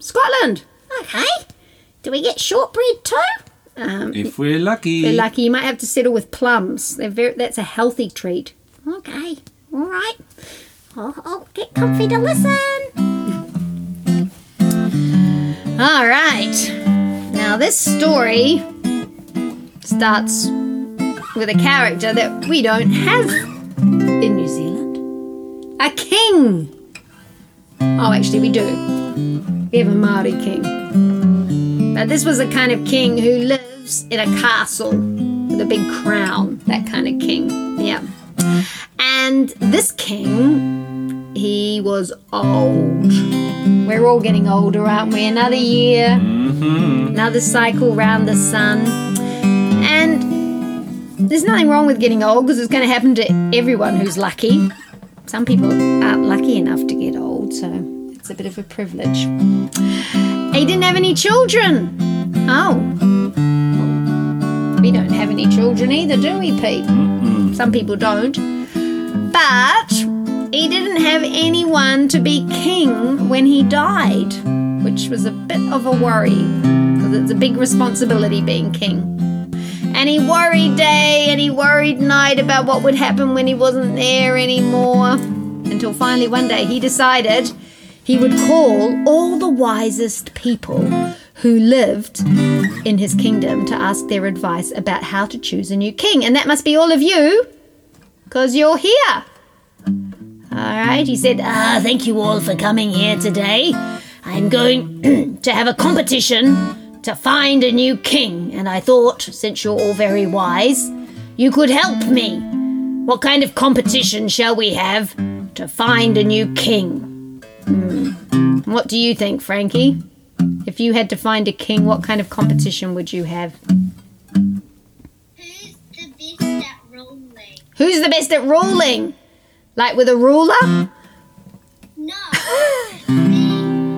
Scotland. Okay. Do we get shortbread too? Um, If we're lucky. if you're lucky, you might have to settle with plums. They're very, that's a healthy treat. Okay. All right. I'll, I'll get comfy to listen. All right. Now, this story starts with a character that we don't have in New Zealand a king. Oh, actually, we do. We have a Maori king. But this was a kind of king who lives in a castle with a big crown, that kind of king. Yeah. And this king, he was old. We're all getting older, aren't we? Another year, mm-hmm. another cycle round the sun. And there's nothing wrong with getting old because it's going to happen to everyone who's lucky. Some people aren't lucky enough to get old, so it's a bit of a privilege. He didn't have any children. Oh. We don't have any children either, do we, Pete? Some people don't. But he didn't have anyone to be king when he died, which was a bit of a worry because it's a big responsibility being king. And he worried day and he worried night about what would happen when he wasn't there anymore. Until finally one day he decided he would call all the wisest people who lived in his kingdom to ask their advice about how to choose a new king. And that must be all of you because you're here. All right, he said, ah, thank you all for coming here today. I'm going to have a competition to find a new king, and I thought, since you're all very wise, you could help me. What kind of competition shall we have to find a new king? Hmm. What do you think, Frankie? If you had to find a king, what kind of competition would you have? Who's the best at rolling? Who's the best at ruling? Like with a ruler? No.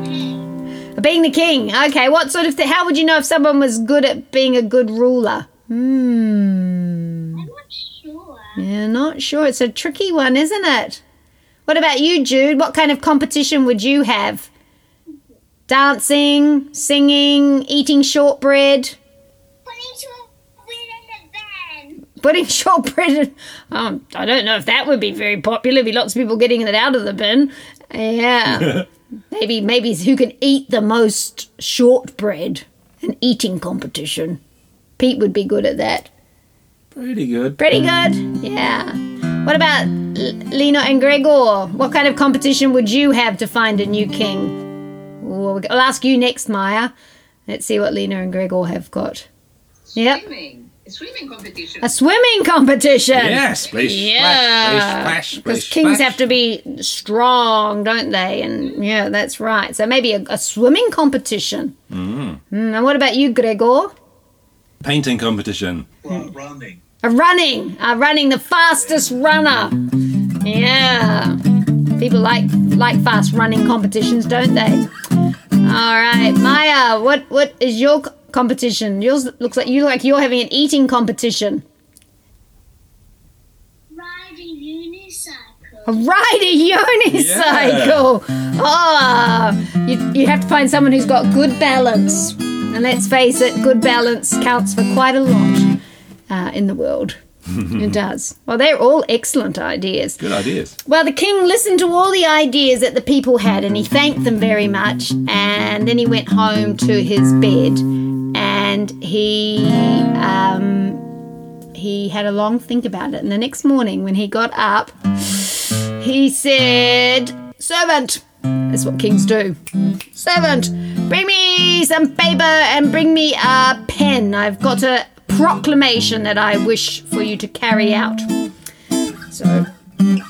Hey, Being the king. Okay, what sort of thing? How would you know if someone was good at being a good ruler? Hmm. I'm not sure. Yeah, not sure. It's a tricky one, isn't it? What about you, Jude? What kind of competition would you have? Dancing, singing, eating shortbread, Putting shortbread in the van. putting shortbread. In, um, I don't know if that would be very popular. Be lots of people getting it out of the bin. Yeah, maybe maybe who can eat the most shortbread? An eating competition. Pete would be good at that. Pretty good. Pretty good. Yeah. What about L- Lena and Gregor? What kind of competition would you have to find a new king? Ooh, I'll ask you next, Maya. Let's see what Lena and Gregor have got. Yep. Swimming. A swimming competition. A swimming competition. Yes, splish, Yeah. splash, Because kings splash. have to be strong, don't they? And yeah, that's right. So maybe a, a swimming competition. Mm. And what about you, Gregor? Painting competition. Well, running. A running, a running, the fastest runner. Yeah, people like like fast running competitions, don't they? All right, Maya, what what is your competition? Yours looks like you like you're having an eating competition. Ride a unicycle. A ride a unicycle. Oh, you, you have to find someone who's got good balance. And let's face it, good balance counts for quite a lot uh, in the world. it does. Well, they're all excellent ideas. Good ideas. Well, the king listened to all the ideas that the people had and he thanked them very much. And then he went home to his bed and he um, he had a long think about it. And the next morning, when he got up, he said, Servant, that's what kings do. Servant, bring me some paper and bring me a pen. I've got a proclamation that I wish for you to carry out. So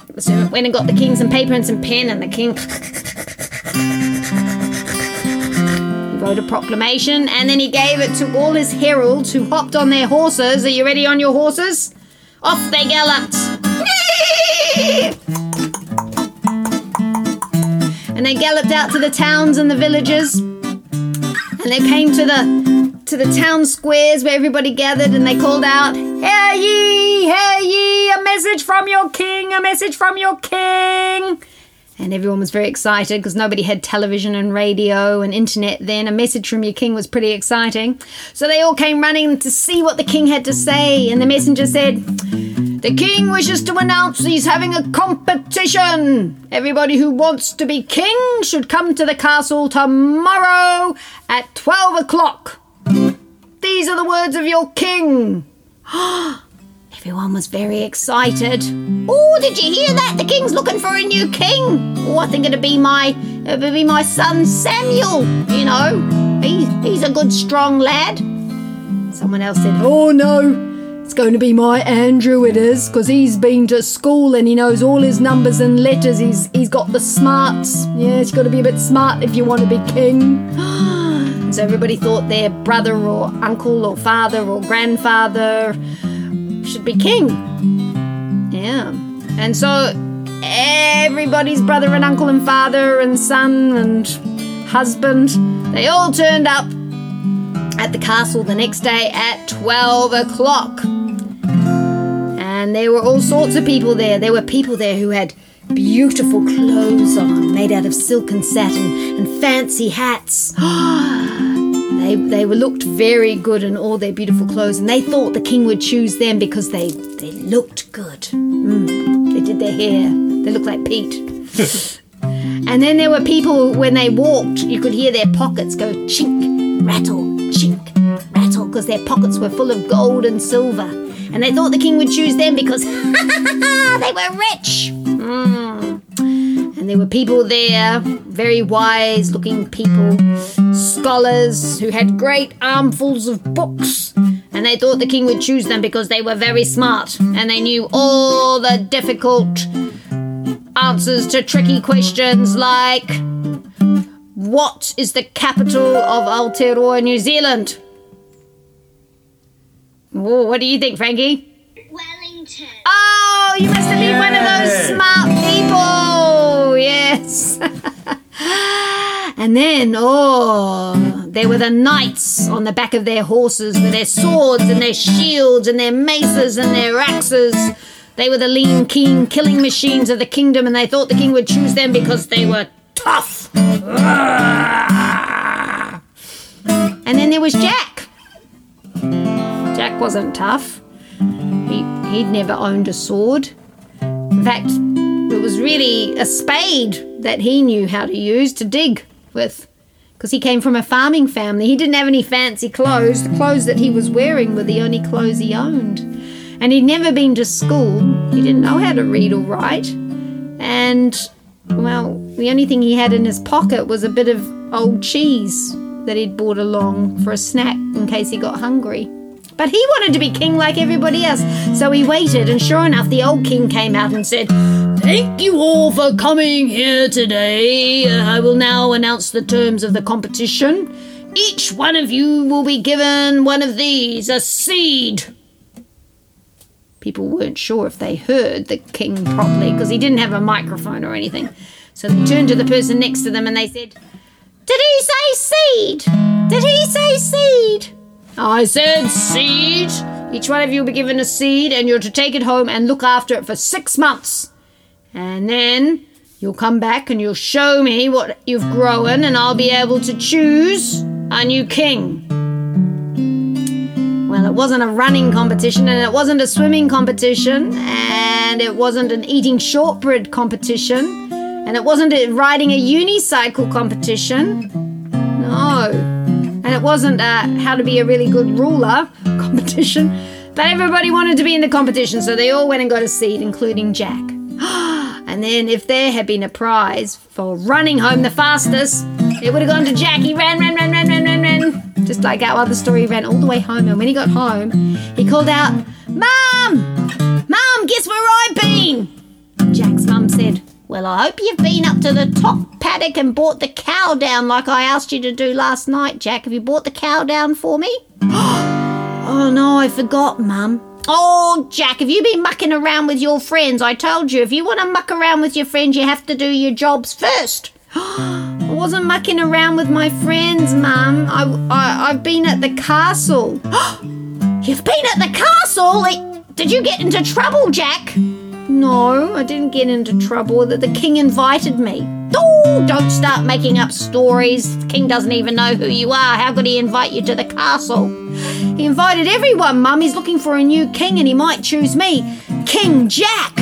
the servant went and got the king some paper and some pen, and the king wrote a proclamation, and then he gave it to all his heralds who hopped on their horses. Are you ready on your horses? Off they galloped. and they galloped out to the towns and the villages. And they came to the to the town squares where everybody gathered and they called out, Hear ye, hear ye, a message from your king, a message from your king. And everyone was very excited because nobody had television and radio and internet then. A message from your king was pretty exciting. So they all came running to see what the king had to say. And the messenger said, The king wishes to announce he's having a competition. Everybody who wants to be king should come to the castle tomorrow at 12 o'clock. These are the words of your king. Everyone was very excited. Oh, did you hear that? The king's looking for a new king. Oh, I think it'd be my it'd be my son Samuel. You know, he, he's a good strong lad. Someone else said, "Oh no, it's going to be my Andrew. It is because he's been to school and he knows all his numbers and letters. He's he's got the smarts. Yeah, he's got to be a bit smart if you want to be king." so everybody thought their brother or uncle or father or grandfather should be king. Yeah. And so everybody's brother and uncle and father and son and husband, they all turned up at the castle the next day at 12 o'clock. And there were all sorts of people there. There were people there who had beautiful clothes on, made out of silk and satin, and fancy hats. They, they were looked very good in all their beautiful clothes, and they thought the king would choose them because they, they looked good. Mm, they did their hair, they looked like Pete. and then there were people, when they walked, you could hear their pockets go chink, rattle, chink, rattle, because their pockets were full of gold and silver. And they thought the king would choose them because they were rich. Mm. And there were people there, very wise looking people, scholars who had great armfuls of books. And they thought the king would choose them because they were very smart and they knew all the difficult answers to tricky questions like What is the capital of Aotearoa, New Zealand? Oh, what do you think, Frankie? Wellington. Oh, you must have been one of those smart people. Yes. and then, oh, there were the knights on the back of their horses with their swords and their shields and their maces and their axes. They were the lean, keen killing machines of the kingdom, and they thought the king would choose them because they were tough. And then there was Jack. Jack wasn't tough. He, he'd never owned a sword. In fact, it was really a spade that he knew how to use to dig with. Because he came from a farming family. He didn't have any fancy clothes. The clothes that he was wearing were the only clothes he owned. And he'd never been to school. He didn't know how to read or write. And, well, the only thing he had in his pocket was a bit of old cheese that he'd brought along for a snack in case he got hungry. But he wanted to be king like everybody else, so he waited, and sure enough, the old king came out and said, Thank you all for coming here today. Uh, I will now announce the terms of the competition. Each one of you will be given one of these a seed. People weren't sure if they heard the king properly because he didn't have a microphone or anything. So they turned to the person next to them and they said, Did he say seed? Did he say seed? I said seed. Each one of you will be given a seed and you're to take it home and look after it for six months. And then you'll come back and you'll show me what you've grown and I'll be able to choose a new king. Well, it wasn't a running competition and it wasn't a swimming competition and it wasn't an eating shortbread competition and it wasn't a riding a unicycle competition. No. And it wasn't a how to be a really good ruler competition. But everybody wanted to be in the competition, so they all went and got a seat, including Jack. and then, if there had been a prize for running home the fastest, it would have gone to Jack. He ran, ran, ran, ran, ran, ran, ran. Just like our other story, he ran all the way home. And when he got home, he called out, Mom! Mom, guess where I've been? Jack's mum said, Well, I hope you've been up to the top paddock and brought the cow down like I asked you to do last night, Jack. Have you brought the cow down for me? oh no, I forgot, Mum. Oh, Jack, have you been mucking around with your friends? I told you, if you want to muck around with your friends, you have to do your jobs first. I wasn't mucking around with my friends, Mum. I, I, I've been at the castle. You've been at the castle? Did you get into trouble, Jack? No, I didn't get into trouble. That the king invited me. Oh, don't start making up stories. The king doesn't even know who you are. How could he invite you to the castle? He invited everyone, Mum. He's looking for a new king and he might choose me. King Jack.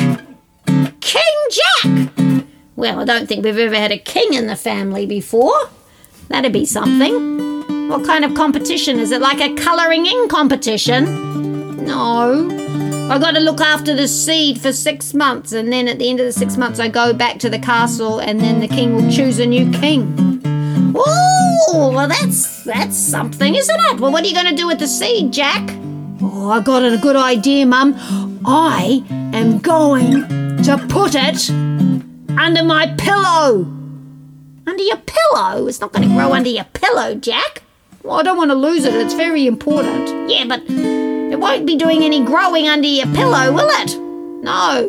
King Jack! Well, I don't think we've ever had a king in the family before. That'd be something. What kind of competition? Is it like a colouring in competition? No. I got to look after the seed for six months, and then at the end of the six months, I go back to the castle, and then the king will choose a new king. Oh, well, that's that's something, isn't it? Well, what are you going to do with the seed, Jack? Oh, I got a good idea, Mum. I am going to put it under my pillow. Under your pillow? It's not going to grow under your pillow, Jack. Well, I don't want to lose it. It's very important. Yeah, but won't be doing any growing under your pillow, will it? No.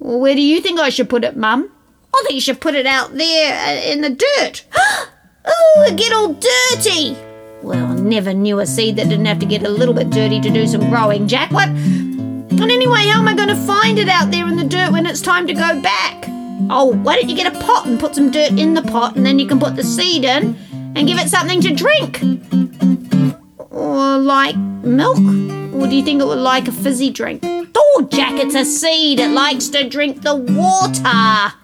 Well, where do you think I should put it, Mum? I think you should put it out there uh, in the dirt. oh, it get all dirty. Well, I never knew a seed that didn't have to get a little bit dirty to do some growing, Jack. What? And anyway, how am I going to find it out there in the dirt when it's time to go back? Oh, why don't you get a pot and put some dirt in the pot and then you can put the seed in and give it something to drink? Or like milk? Or do you think it would like a fizzy drink? Oh, Jack, it's a seed. It likes to drink the water.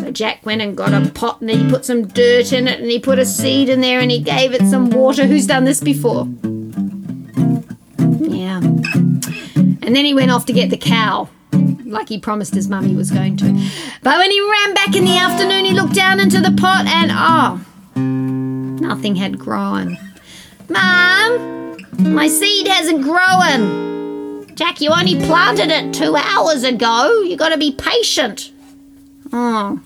So Jack went and got a pot and he put some dirt in it and he put a seed in there and he gave it some water. Who's done this before? Yeah. And then he went off to get the cow, like he promised his mum he was going to. But when he ran back in the afternoon, he looked down into the pot and oh, nothing had grown. Mum, my seed hasn't grown. Jack, you only planted it two hours ago. You got to be patient. Oh.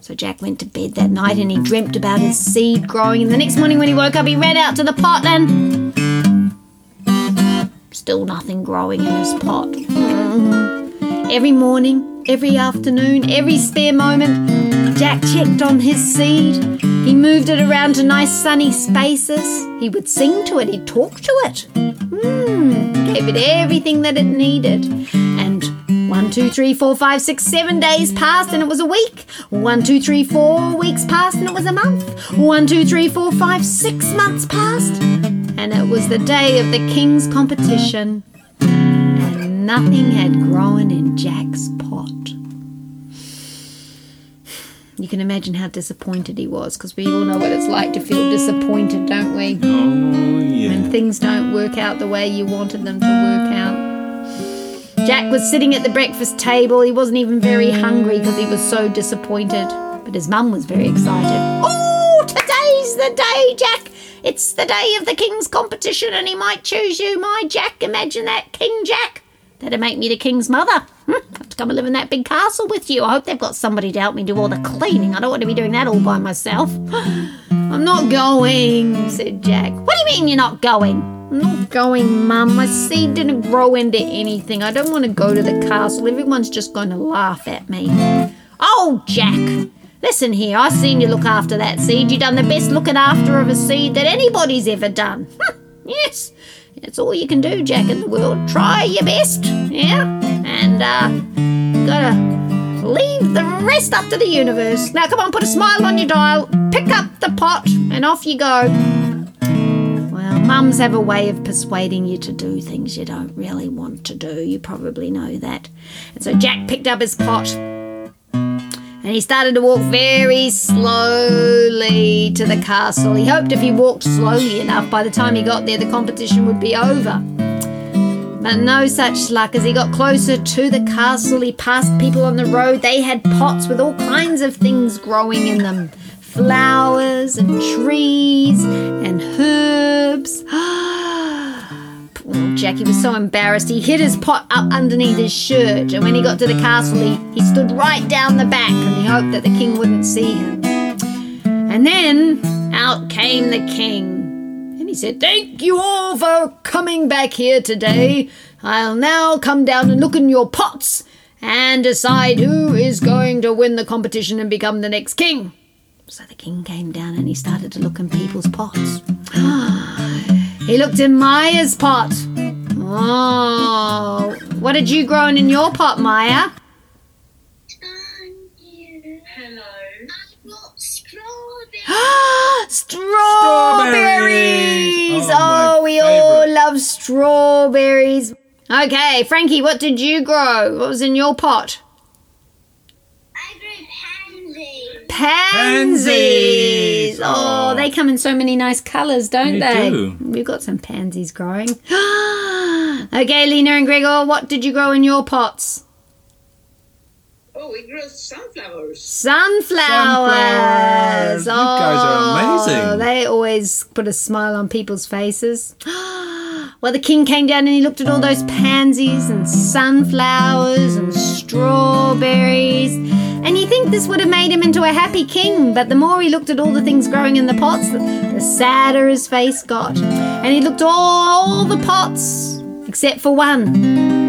So Jack went to bed that night and he dreamt about his seed growing. And the next morning when he woke up, he ran out to the pot and still nothing growing in his pot. Mm. Every morning, every afternoon, every spare moment, Jack checked on his seed. He moved it around to nice sunny spaces. He would sing to it, he'd talk to it. Mm, gave it everything that it needed. And one, two, three, four, five, six, seven days passed and it was a week. One, two, three, four weeks passed and it was a month. One, two, three, four, five, six months passed. And it was the day of the king's competition. And nothing had grown in Jack's pot. You can imagine how disappointed he was because we all know what it's like to feel disappointed, don't we? Oh, yeah. when things don't work out the way you wanted them to work out. Jack was sitting at the breakfast table. He wasn't even very hungry because he was so disappointed. But his mum was very excited. Oh, today's the day, Jack. It's the day of the king's competition and he might choose you, my Jack. Imagine that, King Jack. That'd make me the king's mother. Come and live in that big castle with you. I hope they've got somebody to help me do all the cleaning. I don't want to be doing that all by myself. I'm not going, said Jack. What do you mean you're not going? I'm not going, Mum. My seed didn't grow into anything. I don't want to go to the castle. Everyone's just going to laugh at me. Oh, Jack. Listen here, I've seen you look after that seed. You've done the best looking after of a seed that anybody's ever done. yes, that's all you can do, Jack, in the world. Try your best, yeah? And, uh, gotta leave the rest up to the universe. Now, come on, put a smile on your dial, pick up the pot, and off you go. Well, mums have a way of persuading you to do things you don't really want to do. You probably know that. And so Jack picked up his pot and he started to walk very slowly to the castle. He hoped if he walked slowly enough, by the time he got there, the competition would be over. But no such luck. As he got closer to the castle, he passed people on the road. They had pots with all kinds of things growing in them flowers and trees and herbs. Poor Jack Jack. Was so embarrassed. He hid his pot up underneath his shirt, and when he got to the castle, he, he stood right down the back and he hoped that the king wouldn't see him. And then out came the king. He said, Thank you all for coming back here today. I'll now come down and look in your pots and decide who is going to win the competition and become the next king. So the king came down and he started to look in people's pots. he looked in Maya's pot. Oh, what did you grow in your pot, Maya? Strawberries. strawberries! Strawberries! Oh, Oh, my we all love strawberries. Okay, Frankie, what did you grow? What was in your pot? I grew pansies. Pansies. Pansies. Oh, Oh. they come in so many nice colours, don't they? They do. We've got some pansies growing. okay, Lena and Gregor, what did you grow in your pots? Oh, we grow sunflowers. Sunflowers. Sunflowers. You guys are Oh, amazing. They always put a smile on people's faces. well, the king came down and he looked at all those pansies and sunflowers and strawberries. And you think this would have made him into a happy king, but the more he looked at all the things growing in the pots, the, the sadder his face got. And he looked all the pots except for one.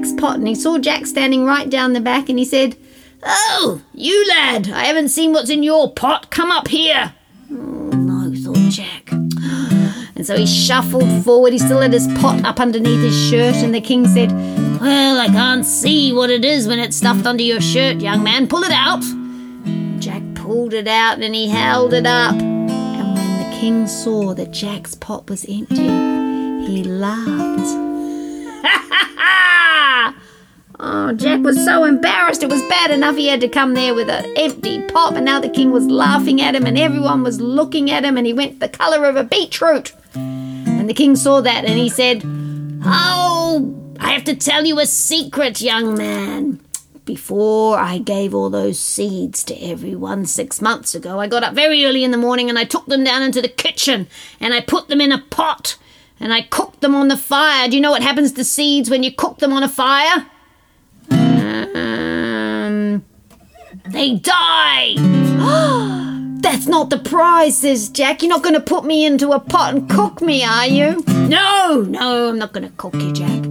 Jack's pot, and he saw Jack standing right down the back, and he said, Oh, you lad, I haven't seen what's in your pot. Come up here. Oh, no, thought Jack. And so he shuffled forward. He still had his pot up underneath his shirt, and the king said, Well, I can't see what it is when it's stuffed under your shirt, young man. Pull it out. Jack pulled it out and he held it up. And when the king saw that Jack's pot was empty, he laughed. Oh, Jack was so embarrassed. It was bad enough he had to come there with an empty pot, and now the king was laughing at him, and everyone was looking at him, and he went the colour of a beetroot. And the king saw that, and he said, Oh, I have to tell you a secret, young man. Before I gave all those seeds to everyone six months ago, I got up very early in the morning and I took them down into the kitchen and I put them in a pot and I cooked them on the fire. Do you know what happens to seeds when you cook them on a fire? Um, they die. That's not the prize, says Jack. You're not going to put me into a pot and cook me, are you? No, no, I'm not going to cook you, Jack.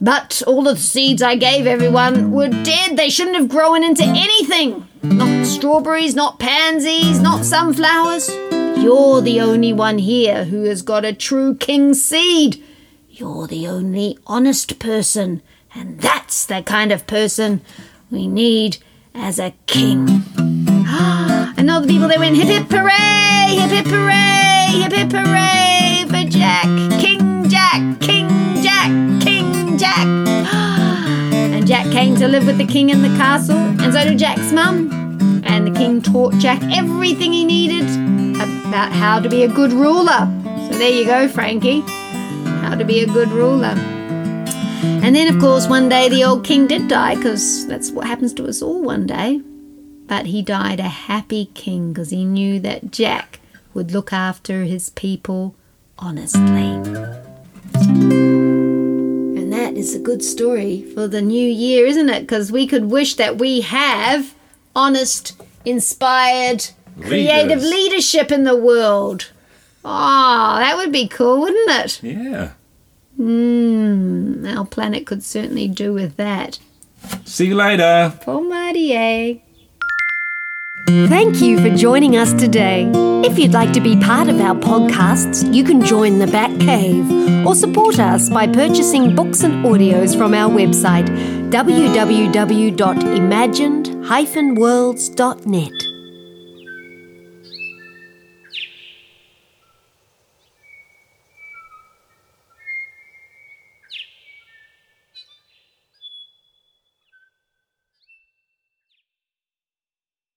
But all the seeds I gave everyone were dead. They shouldn't have grown into anything. Not strawberries, not pansies, not sunflowers. You're the only one here who has got a true king's seed. You're the only honest person, and that's the kind of person we need as a king. and all the people they went hip hip hooray, hip hip hooray, hip hip hooray for Jack, King Jack, King Jack, King Jack. and Jack came to live with the king in the castle, and so did Jack's mum. And the king taught Jack everything he needed about how to be a good ruler. So there you go, Frankie. How to be a good ruler. And then, of course, one day the old king did die, because that's what happens to us all one day. But he died a happy king because he knew that Jack would look after his people honestly. And that is a good story for the new year, isn't it? Because we could wish that we have honest, inspired, creative Leaders. leadership in the world. Oh, that would be cool, wouldn't it? Yeah. Hmm, our planet could certainly do with that. See you later. Paul Martier. Thank you for joining us today. If you'd like to be part of our podcasts, you can join the Batt Cave or support us by purchasing books and audios from our website www.imagined-worlds.net.